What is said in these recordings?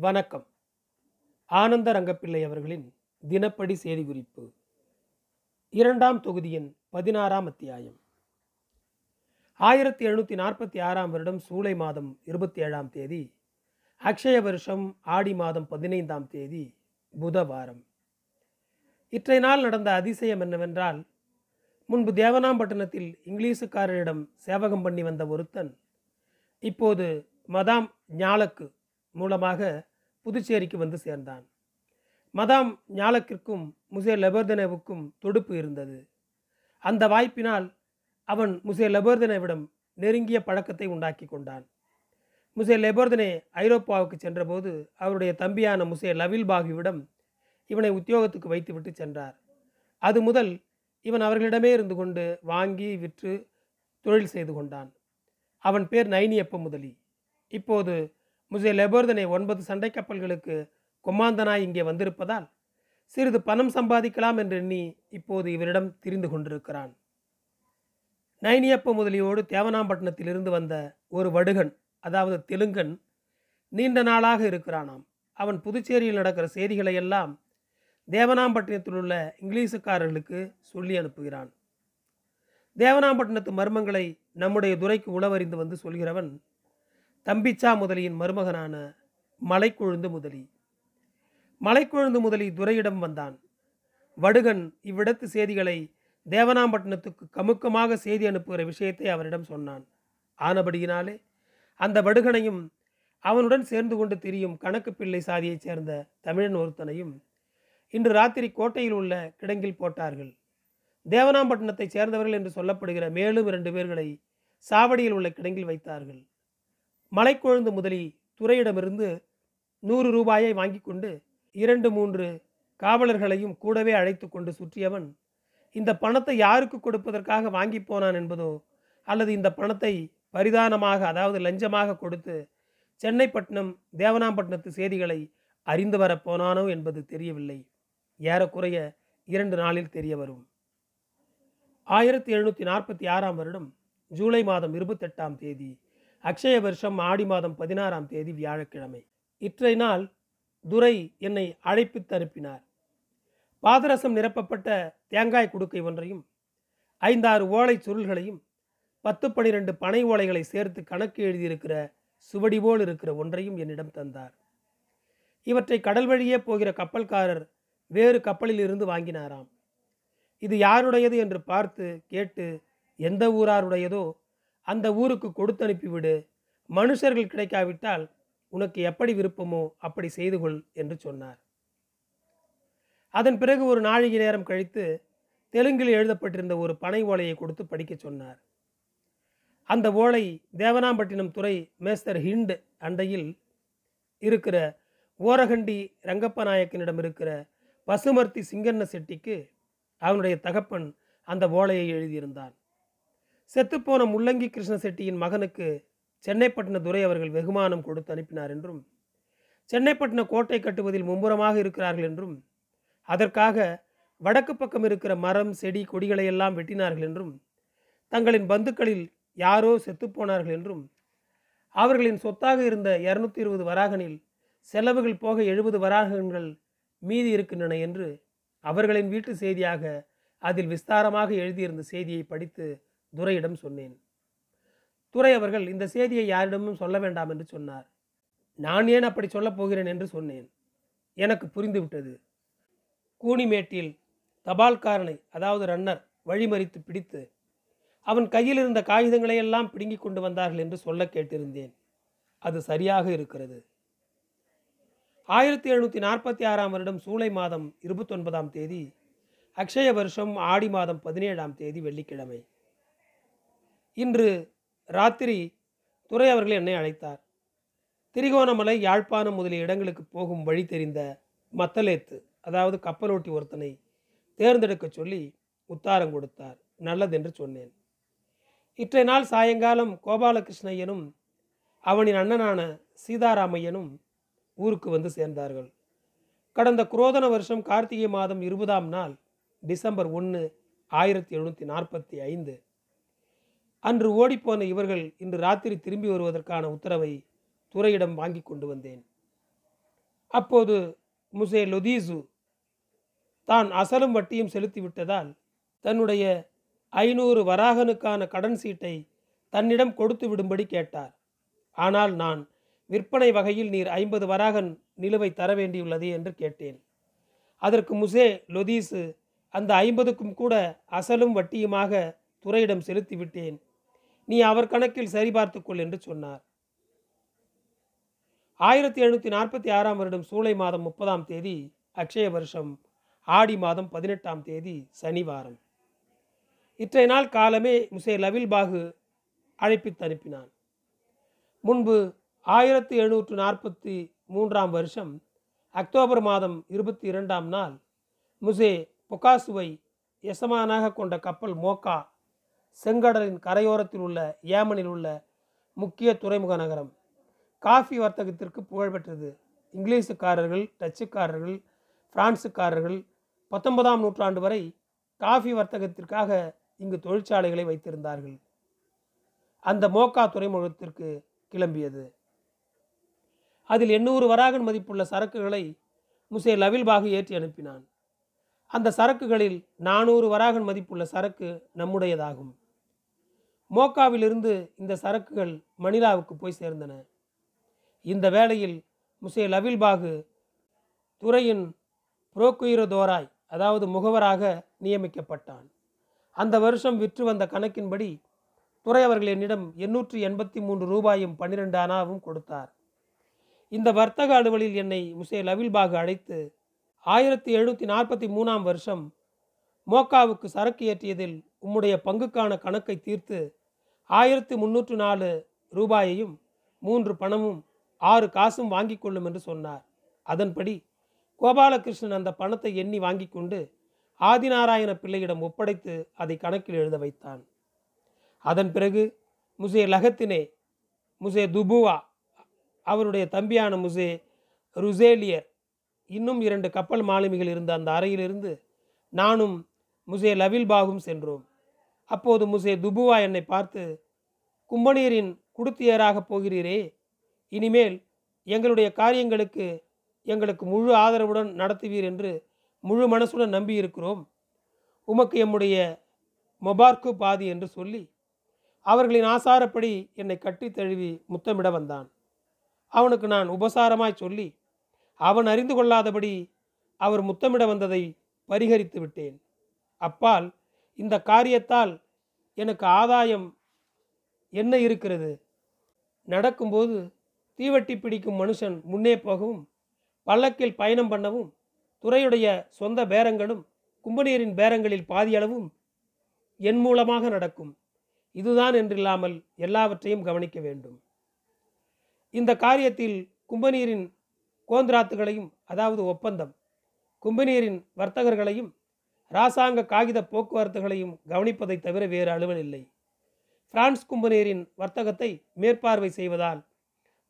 வணக்கம். ஆனந்த ரங்கப்பிள்ளை அவர்களின் தினப்படி செய்தி குறிப்பு. இரண்டாம் தொகுதியின் பதினாறாம் அத்தியாயம். ஆயிரத்தி எழுநூற்றி நாற்பத்தி ஆறாம் வருடம் சூலை மாதம் இருபத்தி ஏழாம் தேதி அக்ஷய வருஷம் ஆடி மாதம் பதினைந்தாம் தேதி புதவாரம். இற்றைய நாள் நடந்த அதிசயம் என்னவென்றால் முன்பு தேவனாம்பட்டினத்தில் இங்கிலீஷுக்காரரிடம் சேவகம் பண்ணி வந்த ஒருத்தன் இப்போது மதாம் ஞாலக்கு மூலமாக புதுச்சேரிக்கு வந்து சேர்ந்தான். மதாம் ஞாலக்கிற்கும் முசே லெபர்தனேவுக்கும் தொடுப்பு இருந்தது. அந்த வாய்ப்பினால் அவன் முசே லெபர்தனேவிடம் நெருங்கிய பழக்கத்தை உண்டாக்கி கொண்டான். முசே லெபர்தனே ஐரோப்பாவுக்கு சென்றபோது அவருடைய தம்பியான முசே லவில் பாகுவிடம் இவனை உத்தியோகத்துக்கு வைத்துவிட்டு சென்றார். அது முதல் இவன் அவர்களிடமே இருந்து கொண்டு வாங்கி விற்று தொழில் செய்து கொண்டான். அவன் பேர் நைனியப்ப முதலி. இப்போது முசே லெபோர்தனை ஒன்பது சண்டை கப்பல்களுக்கு கொமாந்தனாய் இங்கே வந்திருப்பதால் சிறிது பணம் சம்பாதிக்கலாம் என்று எண்ணி இப்போது இவரிடம் திரிந்து கொண்டிருக்கிறான். நைனியப்ப முதலியோடு தேவனாம்பட்டினத்திலிருந்து வந்த ஒரு வடுகன் அதாவது தெலுங்கன் நீண்ட நாளாக இருக்கிறானாம். அவன் புதுச்சேரியில் நடக்கிற செய்திகளை எல்லாம் தேவனாம்பட்டினத்தில் உள்ள இங்கிலீஷுக்காரர்களுக்கு சொல்லி அனுப்புகிறான். தேவனாம்பட்டினத்து மர்மங்களை நம்முடைய துறைக்கு உளவறிந்து வந்து சொல்கிறவன் தம்பிச்சா முதலியின் மருமகனான மலைக்குழுந்து முதலி. மலைக்குழுந்து முதலி துரையிடம் வந்தான். வடுகன் இவ்விடத்து செய்திகளை தேவனாம்பட்டினத்துக்கு கமுக்கமாக செய்தி அனுப்புகிற விஷயத்தை அவரிடம் சொன்னான். ஆனபடியினாலே அந்த வடுகனையும் அவனுடன் சேர்ந்து கொண்டு திரியும் கணக்கு பிள்ளை சாதியைச் சேர்ந்த தமிழன் ஒருத்தனையும் இன்று ராத்திரி கோட்டையில் உள்ள கிடங்கில் போட்டார்கள். தேவனாம்பட்டினத்தைச் சேர்ந்தவர்கள் என்று சொல்லப்படுகிற மேலும் இரண்டு பேர்களை சாவடியில் உள்ள கிடங்கில் வைத்தார்கள். மலைக்கொழுந்து முதலி துறையிடமிருந்து நூறு ரூபாயை வாங்கி கொண்டு இரண்டு மூன்று காவலர்களையும் கூடவே அழைத்து கொண்டு சுற்றியவன் இந்த பணத்தை யாருக்கு கொடுப்பதற்காக வாங்கி போனான் என்பதோ அல்லது இந்த பணத்தை பரிதானமாக அதாவது லஞ்சமாக கொடுத்து சென்னைப்பட்டினம் தேவனாம்பட்டினத்து செய்திகளை அறிந்து வரப் போனானோ என்பது தெரியவில்லை. ஏறக்குறைய இரண்டு நாளில் தெரிய வரும் ஆயிரத்தி எழுநூற்றி நாற்பத்தி ஆறாம் வருடம் ஜூலை மாதம் இருபத்தெட்டாம் தேதி அக்ஷய வருஷம் ஆடி மாதம் பதினாறாம் தேதி வியாழக்கிழமை. இற்றை நாள் துரை என்னை அழைப்பு தருப்பினார். பாதரசம் நிரப்பப்பட்ட தேங்காய் குடுக்கை ஒன்றையும் ஐந்தாறு ஓலை சுருள்களையும் பத்து பனிரெண்டு பனை ஓலைகளை சேர்த்து கணக்கு எழுதியிருக்கிற சுவடி போல் இருக்கிற ஒன்றையும் என்னிடம் தந்தார். இவற்றை கடல் வழியே போகிற கப்பல்காரர் வேறு கப்பலில் இருந்து வாங்கினாராம். இது யாருடையது என்று பார்த்து கேட்டு எந்த ஊராருடையதோ அந்த ஊருக்கு கொடுத்து அனுப்பிவிடு மனுஷர்கள் கிடைக்காவிட்டால் உனக்கு எப்படி விருப்பமோ அப்படி செய்து கொள் என்று சொன்னார். அதன் பிறகு ஒரு நாழிகை நேரம் கழித்து தெலுங்கில் எழுதப்பட்டிருந்த ஒரு பனை ஓலையை கொடுத்து படிக்கச் சொன்னார். அந்த ஓலை தேவனாம்பட்டினம் துறை மேஸ்தர் ஹிண்ட் அண்டையில் இருக்கிற ஓரகண்டி ரங்கப்ப நாயக்கனிடம் இருக்கிற பசுமர்த்தி சிங்கண்ண செட்டிக்கு அவனுடைய தகப்பன் அந்த ஓலையை எழுதியிருந்தான். செத்துப்போன முள்ளங்கி கிருஷ்ண செட்டியின் மகனுக்கு சென்னைப்பட்டின துரை அவர்கள் வெகுமானம் கொடுத்து அனுப்பினார் என்றும் சென்னைப்பட்டின கோட்டை கட்டுவதில் மும்முரமாக இருக்கிறார்கள் என்றும் அதற்காக வடக்கு பக்கம் இருக்கிற மரம் செடி கொடிகளை எல்லாம் வெட்டினார்கள் என்றும் தங்களின் பந்துக்களில் யாரோ செத்துப்போனார்கள் என்றும் அவர்களின் சொத்தாக இருந்த இருநூத்தி இருபது வராகனில் செலவுகள் போக எழுபது வராகன்கள் மீதி இருக்கின்றன என்று அவர்களின் வீட்டு செய்தியாக அதில் விஸ்தாரமாக எழுதியிருந்த செய்தியை படித்து துரையிடம் சொன்னேன். துரை அவர்கள் இந்த செய்தியை யாரிடமும் சொல்ல வேண்டாம் என்று சொன்னார். நான் ஏன் அப்படி சொல்லப் போகிறேன் என்று சொன்னேன். எனக்கு புரிந்துவிட்டது. கூனிமேட்டில் தபால்காரனை அதாவது ரன்னர் வழிமறித்து பிடித்து அவன் கையில் இருந்த காகிதங்களை எல்லாம் பிடுங்கி கொண்டு வந்தார்கள் என்று சொல்ல கேட்டிருந்தேன். அது சரியாக இருக்கிறது. ஆயிரத்தி எழுநூற்றி நாற்பத்தி ஆறாம் வருடம் சூலை மாதம் இருபத்தொன்பதாம் தேதி அக்ஷய வருஷம் ஆடி மாதம் பதினேழாம் தேதி வெள்ளிக்கிழமை. இன்று ராத்திரி துறை அவர்கள் என்னை அழைத்தார். திரிகோணமலை யாழ்ப்பாணம் முதலிய இடங்களுக்கு போகும் வழி தெரிந்த மத்தலேத்து அதாவது கப்பலோட்டி ஒருத்தனை தேர்ந்தெடுக்க சொல்லி உத்தாரம் கொடுத்தார். நல்லதென்று சொன்னேன். இற்றை நாள் சாயங்காலம் கோபாலகிருஷ்ணய்யனும் அவனின் அண்ணனான சீதாராமையனும் ஊருக்கு வந்து சேர்ந்தார்கள். கடந்த குரோதன வருஷம் கார்த்திகை மாதம் இருபதாம் நாள் டிசம்பர் ஒன்று ஆயிரத்தி எழுநூற்றி நாற்பத்தி ஐந்து. அன்று ஓடிப்போன இவர்கள் இன்று ராத்திரி திரும்பி வருவதற்கான உத்தரவை துறையிடம் வாங்கி கொண்டு வந்தேன். அப்போது முசே லொதீசு தான் அசலும் வட்டியும் செலுத்திவிட்டதால் தன்னுடைய ஐநூறு வராகனுக்கான கடன் சீட்டை தன்னிடம் கொடுத்து விடும்படி கேட்டார். ஆனால் நான் விற்பனை வகையில் நீர் ஐம்பது வராகன் நிலுவை தர வேண்டியுள்ளது என்று கேட்டேன். அதற்கு முசே லொதீசு அந்த ஐம்பதுக்கும் கூட அசலும் வட்டியுமாக துறையிடம் செலுத்திவிட்டேன் நீ அவர் கணக்கில் சரிபார்த்துக்கொள் என்று சொன்னார். ஆயிரத்தி எழுநூற்றி நாற்பத்தி ஆறாம் வருடம் சூலை மாதம் முப்பதாம் தேதி அக்ஷய வருஷம் ஆடி மாதம் பதினெட்டாம் தேதி சனிவாரம் இற்றைய நாள் காலமே முசே லவில் பாகு அழைப்பித்து அனுப்பினான். முன்பு ஆயிரத்தி எழுநூற்று நாற்பத்தி மூன்றாம் வருஷம் அக்டோபர் மாதம் இருபத்தி இரண்டாம் நாள் முசே பொகாசுவை எசமானாக கொண்ட கப்பல் மோக்கா செங்கடலின் கரையோரத்தில் உள்ள ஏமனில் உள்ள முக்கிய துறைமுக நகரம். காஃபி வர்த்தகத்திற்கு புகழ்பெற்றது இங்கிலீஷுக்காரர்கள் டச்சுக்காரர்கள் பிரான்சுக்காரர்கள். பத்தொன்பதாம் நூற்றாண்டு வரை காஃபி வர்த்தகத்திற்காக இங்கு தொழிற்சாலைகளை வைத்திருந்தார்கள். அந்த மோக்கா துறைமுகத்திற்கு கிளம்பியது. அதில் எண்ணூறு வராகன் மதிப்புள்ள சரக்குகளை முசே லவில்பாகு ஏற்றி அனுப்பினான். அந்த சரக்குகளில் நானூறு வராகன் மதிப்புள்ள சரக்கு நம்முடையதாகும். மோக்காவிலிருந்து இந்த சரக்குகள் மணிலாவுக்கு போய் சேர்ந்தன. இந்த வேளையில் முசே லவில்பாகு துறையின் புரோக்குயிரதோராய் அதாவது முகவராக நியமிக்கப்பட்டான். அந்த வருஷம் விற்று வந்த கணக்கின்படி துறை அவர்கள் என்னிடம் எண்ணூற்றி எண்பத்தி மூன்று ரூபாயும் பன்னிரெண்டு அனாவும் கொடுத்தார். இந்த வர்த்தக அலுவலில் என்னை முசே லவில்பாகு அழைத்து ஆயிரத்தி எழுநூற்றி நாற்பத்தி மூணாம் வருஷம் மோக்காவுக்கு சரக்கு ஏற்றியதில் உம்முடைய பங்குக்கான கணக்கை தீர்த்து ஆயிரத்தி முன்னூற்று நாலு ரூபாயையும் மூன்று பணமும் ஆறு காசும் வாங்கி கொள்ளும் என்று சொன்னார். அதன்படி கோபாலகிருஷ்ணன் அந்த பணத்தை எண்ணி வாங்கி கொண்டு ஆதிநாராயண பிள்ளையிடம் ஒப்படைத்து அதை கணக்கில் எழுத வைத்தான். அதன் பிறகு முசே லகத்தினே முசே துபுவா அவருடைய தம்பியான முசே ருசேலியர் இன்னும் இரண்டு கப்பல் மாலுமிகள் இருந்த அந்த அறையிலிருந்து நானும் முசே லவில்பாகும் சென்றோம். அப்போது முசே துபுவா என்னை பார்த்து கும்பனீரின் குடுத்தியராக போகிறீரே. இனிமேல் எங்களுடைய காரியங்களுக்கு எங்களுக்கு முழு ஆதரவுடன் நடத்துவீர் என்று முழு மனசுடன் நம்பியிருக்கிறோம். உமக்கு எம்முடைய மொபார்க்கு பாதி என்று சொல்லி அவர்களின் ஆசாரப்படி என்னை கட்டி தழுவி முத்தமிட வந்தான். அவனுக்கு நான் உபசாரமாய் சொல்லி அவன் அறிந்து கொள்ளாதபடி அவர் முத்தமிட வந்ததை பரிகரித்து விட்டேன். அப்பால் இந்த காரியத்தால் எனக்கு ஆதாயம் என்ன இருக்கிறது? நடக்கும்போது தீவட்டி பிடிக்கும் மனுஷன் முன்னே போகவும் பல்லக்கில் பயணம் பண்ணவும் துறையுடைய சொந்த பேரங்களும் கும்பநீரின் பேரங்களில் பாதியளவும் என் மூலமாக நடக்கும். இதுதான் என்றில்லாமல் எல்லாவற்றையும் கவனிக்க வேண்டும். இந்த காரியத்தில் கும்பநீரின் கோந்திராத்துகளையும் அதாவது ஒப்பந்தம் கும்பநீரின் வர்த்தகர்களையும் இராசாங்க காகித போக்குவரத்துகளையும் கவனிப்பதை தவிர வேறு அலுவல் இல்லை பிரான்ஸ் கும்பநீரின் வர்த்தகத்தை மேற்பார்வை செய்வதால்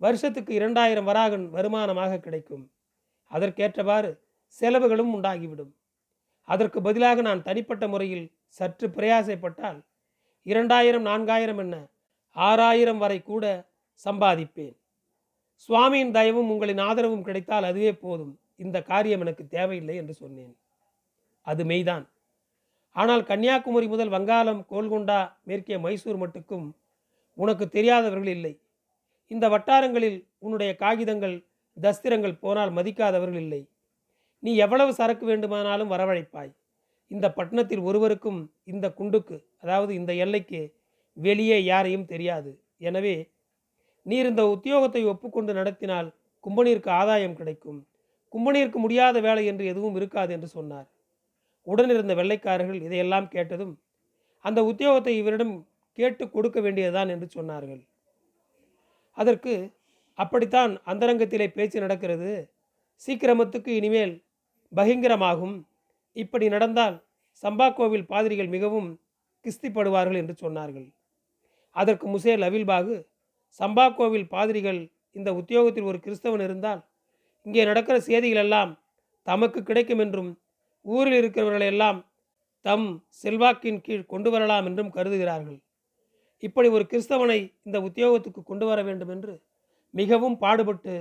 வருஷத்துக்கு இரண்டாயிரம் வராகன் வருமானமாக கிடைக்கும். அதற்கேற்றவாறு செலவுகளும் உண்டாகிவிடும். அதற்கு பதிலாக நான் தனிப்பட்ட முறையில் சற்று பிரயாசைப்பட்டால் இரண்டாயிரம் நான்காயிரம் என்ன ஆறாயிரம் வரை கூட சம்பாதிப்பேன். சுவாமியின் தயவும் உங்களின் ஆதரவும் கிடைத்தால் அதுவே போதும். இந்த காரியம் எனக்கு தேவையில்லை என்று சொன்னேன். அது மெய்தான். ஆனால் கன்னியாகுமரி முதல் வங்காளம் கோல்கொண்டா மேற்கே மைசூர் மட்டுக்கும் உனக்கு தெரியாதவர்கள் இல்லை. இந்த வட்டாரங்களில் உன்னுடைய காகிதங்கள் தஸ்திரங்கள் போனால் மதிக்காதவர்கள் இல்லை. நீ எவ்வளவு சரக்கு வேண்டுமானாலும் வரவழைப்பாய். இந்த பட்டணத்தில் ஒருவருக்கும் இந்த குண்டுக்கு அதாவது இந்த எல்லைக்கு வெளியே யாரையும் தெரியாது. எனவே நீர் இந்த உத்தியோகத்தை ஒப்புக்கொண்டு நடத்தினால் கும்பனீருக்கு ஆதாயம் கிடைக்கும். கும்பனீருக்கு முடியாத வேலை என்று எதுவும் இருக்காது என்று சொன்னார். உடனிருந்த வெள்ளைக்காரர்கள் இதையெல்லாம் கேட்டதும் அந்த உத்தியோகத்தை இவரிடம் கேட்டு கொடுக்க வேண்டியதுதான் என்று சொன்னார்கள். அதற்கு அப்படித்தான் அந்தரங்கத்திலே பேச்சு நடக்கிறது. சீக்கிரமத்துக்கு இனிமேல் பகிங்கரமாகும். இப்படி நடந்தால் சம்பா கோவில் பாதிரிகள் மிகவும் கிஸ்திப்படுவார்கள் என்று சொன்னார்கள். அதற்கு முசேல் அவில்பாகு சம்பா கோவில் பாதிரிகள் இந்த உத்தியோகத்தில் ஒரு கிறிஸ்தவன் இருந்தால் இங்கே நடக்கிற செய்திகளெல்லாம் தமக்கு கிடைக்கும் என்றும் ஊரில் இருக்கிறவர்களையெல்லாம் தம் செல்வாக்கின் கீழ் கொண்டு வரலாம் என்றும் கருதுகிறார்கள். இப்படி ஒரு கிறிஸ்தவனை இந்த உத்தியோகத்துக்கு கொண்டு வர வேண்டும் என்று மிகவும் பாடுபட்டு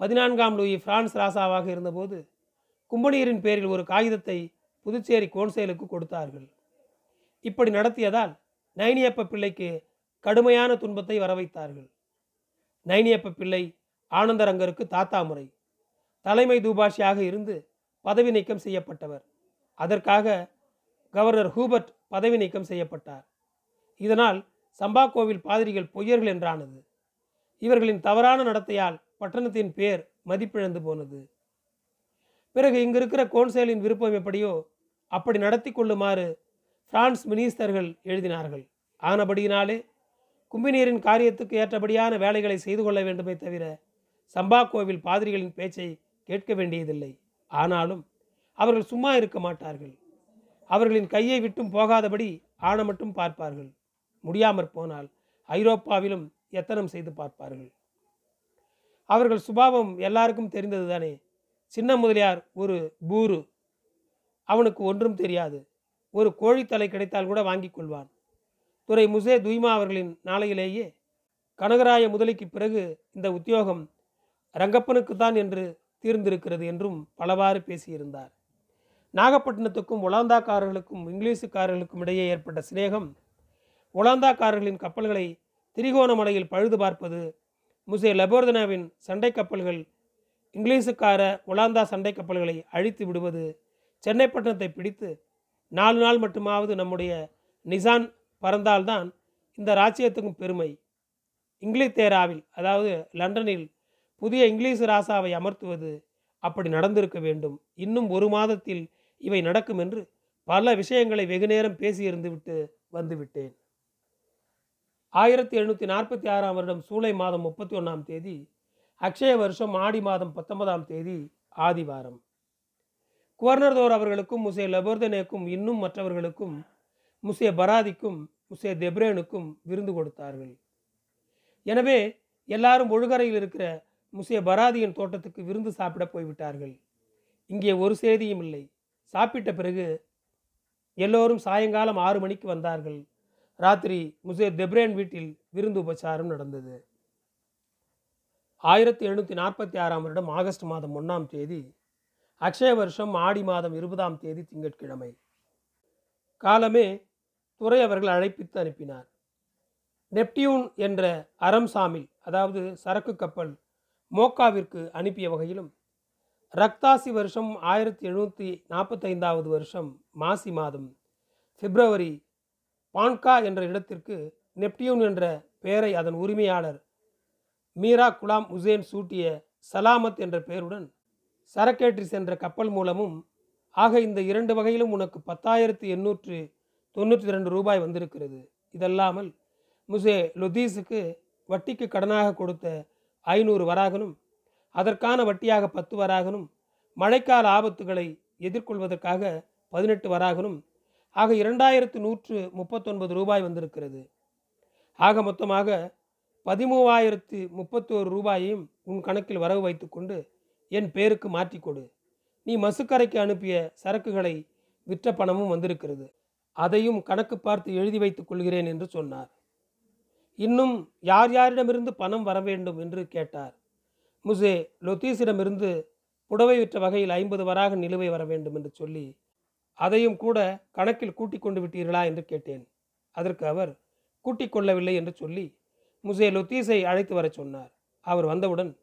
பதினான்காம் லூயி பிரான்ஸ் ராசாவாக இருந்தபோது கும்பனீரின் பேரில் ஒரு காகிதத்தை புதுச்சேரி கோன்சேலுக்கு கொடுத்தார்கள். இப்படி நடத்தியதால் நைனியப்ப பிள்ளைக்கு கடுமையான துன்பத்தை வரவைத்தார்கள். நைனியப்ப பிள்ளை ஆனந்தரங்கருக்கு தாத்தா முறை. தலைமை தூபாஷியாக இருந்து பதவி நீக்கம் செய்யப்பட்டவர். அதற்காக கவர்னர் ஹூபர்ட் பதவி நீக்கம் செய்யப்பட்டார். இதனால் சம்பா கோவில் பாதிரிகள் பொய்யர்கள் என்றானது. இவர்களின் தவறான நடத்தையால் பட்டணத்தின் பேர் மதிப்பிழந்து போனது. பிறகு இங்கு இருக்கிற கோன்சேலின் விருப்பம் எப்படியோ அப்படி நடத்தி கொள்ளுமாறு பிரான்ஸ் மினிஸ்டர்கள் எழுதினார்கள். ஆனபடியினாலே கும்பினீரின் காரியத்துக்கு ஏற்றபடியான வேலைகளை செய்து கொள்ள வேண்டுமே தவிர சம்பா கோவில் பாதிரிகளின் பேச்சை கேட்க வேண்டியதில்லை. ஆனாலும் அவர்கள் சும்மா இருக்க மாட்டார்கள். அவர்களின் கையை விட்டும் போகாதபடி ஆன மட்டும் பார்ப்பார்கள். முடியாமற் போனால் ஐரோப்பாவிலும் எத்தனம் செய்து பார்ப்பார்கள். அவர்கள் சுபாவம் எல்லாருக்கும் தெரிந்தது தானே. சின்ன முதலியார் ஒரு பூரு. அவனுக்கு ஒன்றும் தெரியாது. ஒரு கோழித்தலை கிடைத்தால் கூட வாங்கிக் கொள்வான். துறை முசே துய்மா அவர்களின் நாளையிலேயே கனகராய முதலிக்கு பிறகு இந்த உத்தியோகம் ரங்கப்பனுக்குத்தான் என்று தீர்ந்திருக்கிறது என்றும் பலவாறு பேசியிருந்தார். நாகப்பட்டினத்துக்கும் ஒலாந்தாக்காரர்களுக்கும் இங்கிலீஷுக்காரர்களுக்கும் இடையே ஏற்பட்ட சிநேகம் ஒலாந்தாக்காரர்களின் கப்பல்களை திரிகோணமலையில் பழுது பார்ப்பது முசே லெபோர்தனாவின் சண்டை கப்பல்கள் இங்கிலீஷுக்கார ஒலாந்தா சண்டை கப்பல்களை அழித்து விடுவது சென்னை பட்டணத்தை பிடித்து நாலு நாள் மட்டுமாவது நம்முடைய நிசான் பறந்தால்தான் இந்த ராச்சியத்துக்கும் பெருமை. இங்கிலித்தேராவில் அதாவது லண்டனில் புதிய இங்கிலீஷ் ராசாவை அமர்த்துவது அப்படி நடந்திருக்க வேண்டும். இன்னும் ஒரு மாதத்தில் இவை நடக்கும் என்று பல விஷயங்களை வெகுநேரம் பேசியிருந்து விட்டு வந்துவிட்டேன். ஆயிரத்தி எழுநூற்றி நாற்பத்தி ஆறாம் வருடம் சூலை மாதம் முப்பத்தி ஒன்றாம் தேதி அக்ஷய வருஷம் ஆடி மாதம் பத்தொன்பதாம் தேதி ஆதிவாரம். குவர்னர்தோர் அவர்களுக்கும் முசே லபோர்தனேக்கும் இன்னும் மற்றவர்களுக்கும் முசே பராதிக்கும் முசே தெப்ரேனுக்கும் விருந்து கொடுத்தார்கள். எனவே எல்லாரும் ஒழுகரையில் இருக்கிற முசே பராதியின் தோட்டத்துக்கு விருந்து சாப்பிட போய்விட்டார்கள். இங்கே ஒரு செய்தியும் இல்லை. சாப்பிட்ட பிறகு எல்லோரும் சாயங்காலம் ஆறு மணிக்கு வந்தார்கள். ராத்திரி முசே தெப்ரேன் வீட்டில் விருந்து உபச்சாரம் நடந்தது. ஆயிரத்தி எழுநூற்றி நாற்பத்தி ஆறாம் வருடம் ஆகஸ்ட் மாதம் ஒன்றாம் தேதி அக்ஷய வருஷம் ஆடி மாதம் இருபதாம் தேதி திங்கட்கிழமை. காலமே துறை அவர்கள் அழைப்பித்து அனுப்பினார். நெப்டியூன் என்ற அரம் சாமில் அதாவது சரக்கு கப்பல் மோக்காவிற்கு அனுப்பிய வகையிலும் ரக்தாசி வருஷம் ஆயிரத்தி எழுநூற்றி நாற்பத்தைந்தாவது வருஷம் மாசி மாதம் பிப்ரவரி பான்கா என்ற இடத்திற்கு நெப்டியூன் என்ற பெயரை அதன் உரிமையாளர் மீரா குலாம் உசேன் சூட்டிய சலாமத் என்ற பெயருடன் சரக்கேற்றி சென்ற கப்பல் மூலமும் ஆக இந்த இரண்டு வகையிலும் உனக்கு பத்தாயிரத்து எண்ணூற்று தொண்ணூற்றி ரெண்டு ரூபாய் வந்திருக்கிறது. இதல்லாமல் முசே லொதீஸுக்கு வட்டிக்கு கடனாக கொடுத்த ஐநூறு வராகனும் அதற்கான வட்டியாக பத்து வராகனும் மழைக்கால ஆபத்துகளை எதிர்கொள்வதற்காக பதினெட்டு வராகனும் ஆக இரண்டாயிரத்து நூற்று முப்பத்தொன்பது ரூபாய் வந்திருக்கிறது. ஆக மொத்தமாக பதிமூவாயிரத்து முப்பத்தோரு ரூபாயையும் உன் கணக்கில் வரவு வைத்துக்கொண்டு என் பேருக்கு மாற்றிக்கொடு நீ மசுக்கரைக்கு அனுப்பிய சரக்குகளை விற்ற பணமும் வந்திருக்கிறது. அதையும் கணக்கு பார்த்து எழுதி வைத்துக் கொள்கிறேன் என்று சொன்னார். இன்னும் யார் யாரிடமிருந்து பணம் வர வேண்டும் என்று கேட்டார். முசே லொத்தீஸிடமிருந்து புடவை விற்ற வகையில் ஐம்பது வராக நிலுவை வர வேண்டும் என்று சொல்லி அதையும் கூட கணக்கில் கூட்டிக் கொண்டு விட்டீர்களா என்று கேட்டேன். அதற்கு அவர் கூட்டிக் கொள்ளவில்லை என்று சொல்லி முசே லொத்தீஸை அழைத்து வரச் சொன்னார். அவர் வந்தவுடன்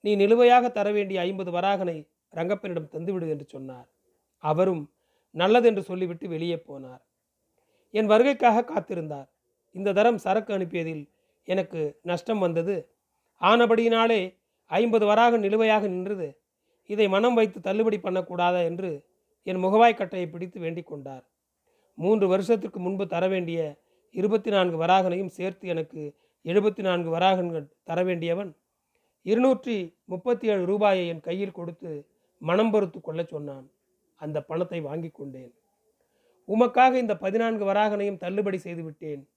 நீ நிலுவையாக தர வேண்டிய ஐம்பது வராகனை ரங்கப்பனிடம் தந்துவிடு என்று சொன்னார். அவரும் நல்லதென்று சொல்லிவிட்டு வெளியே போனார். என் வருகைக்காக காத்திருந்தார். இந்த தரம் சரக்கு அனுப்பியதில் எனக்கு நஷ்டம் வந்தது. ஆனபடியினாலே ஐம்பது வராக நிலுவையாக நின்றது. இதை மனம் வைத்து தள்ளுபடி பண்ணக்கூடாதா என்று என் முகவாய் கட்டையை பிடித்து வேண்டிக் கொண்டார். மூன்று வருஷத்திற்கு முன்பு தர வேண்டிய இருபத்தி நான்கு வராகனையும் சேர்த்து எனக்கு எழுபத்தி நான்கு வராகன்கள் தர வேண்டியவன் இருநூற்றி முப்பத்தி ஏழு ரூபாயை என் கையில் கொடுத்து மனம் பொறுத்து கொள்ளச் சொன்னான். அந்த பணத்தை வாங்கி கொண்டேன். உமக்காக இந்த பதினான்கு வராகனையும் தள்ளுபடி செய்து விட்டேன்.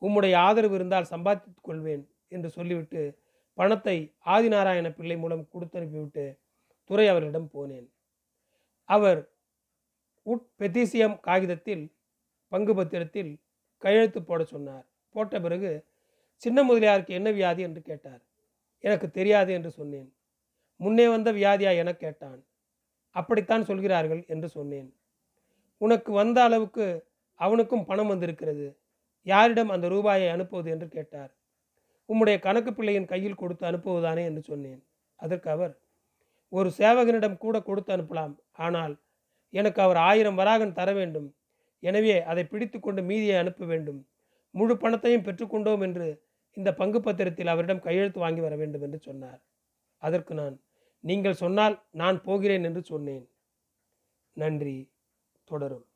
உம்முடைய ஆதரவு இருந்தால் சம்பாதித்துக் கொள்வேன் என்று சொல்லிவிட்டு பணத்தை ஆதிநாராயண பிள்ளை மூலம் கொடுத்து அனுப்பிவிட்டு துறை அவர்களிடம் போனேன். அவர் உட் பெத்திசியம் காகிதத்தில் பங்கு பத்திரத்தில் கையெழுத்து போட சொன்னார். போட்ட பிறகு சின்ன முதலியாருக்கு என்ன வியாதி? என்று கேட்டார். எனக்கு தெரியாது என்று சொன்னேன். முன்னே வந்த வியாதியா? என கேட்டான். அப்படித்தான் சொல்கிறார்கள் என்று சொன்னேன். உனக்கு வந்த அளவுக்கு அவனுக்கும் பணம் வந்திருக்கிறது. யாரிடம் அந்த ரூபாயை அனுப்புவது என்று கேட்டார். உம்முடைய கணக்கு பிள்ளையின் கையில் கொடுத்து அனுப்புவதானே என்று சொன்னேன். அதற்கு அவர் ஒரு சேவகனிடம் கூட கொடுத்து அனுப்பலாம். ஆனால் எனக்கு அவர் ஆயிரம் வராகன் தர வேண்டும். எனவே அதை பிடித்து கொண்டு மீதியை அனுப்ப வேண்டும். முழு பணத்தையும் பெற்றுக்கொண்டோம் என்று இந்த பங்கு பத்திரத்தில் அவரிடம் கையெழுத்து வாங்கி வர வேண்டும் என்று சொன்னார். அதற்கு நான் நீங்கள் சொன்னால் நான் போகிறேன் என்று சொன்னேன். நன்றி. தொடரும்.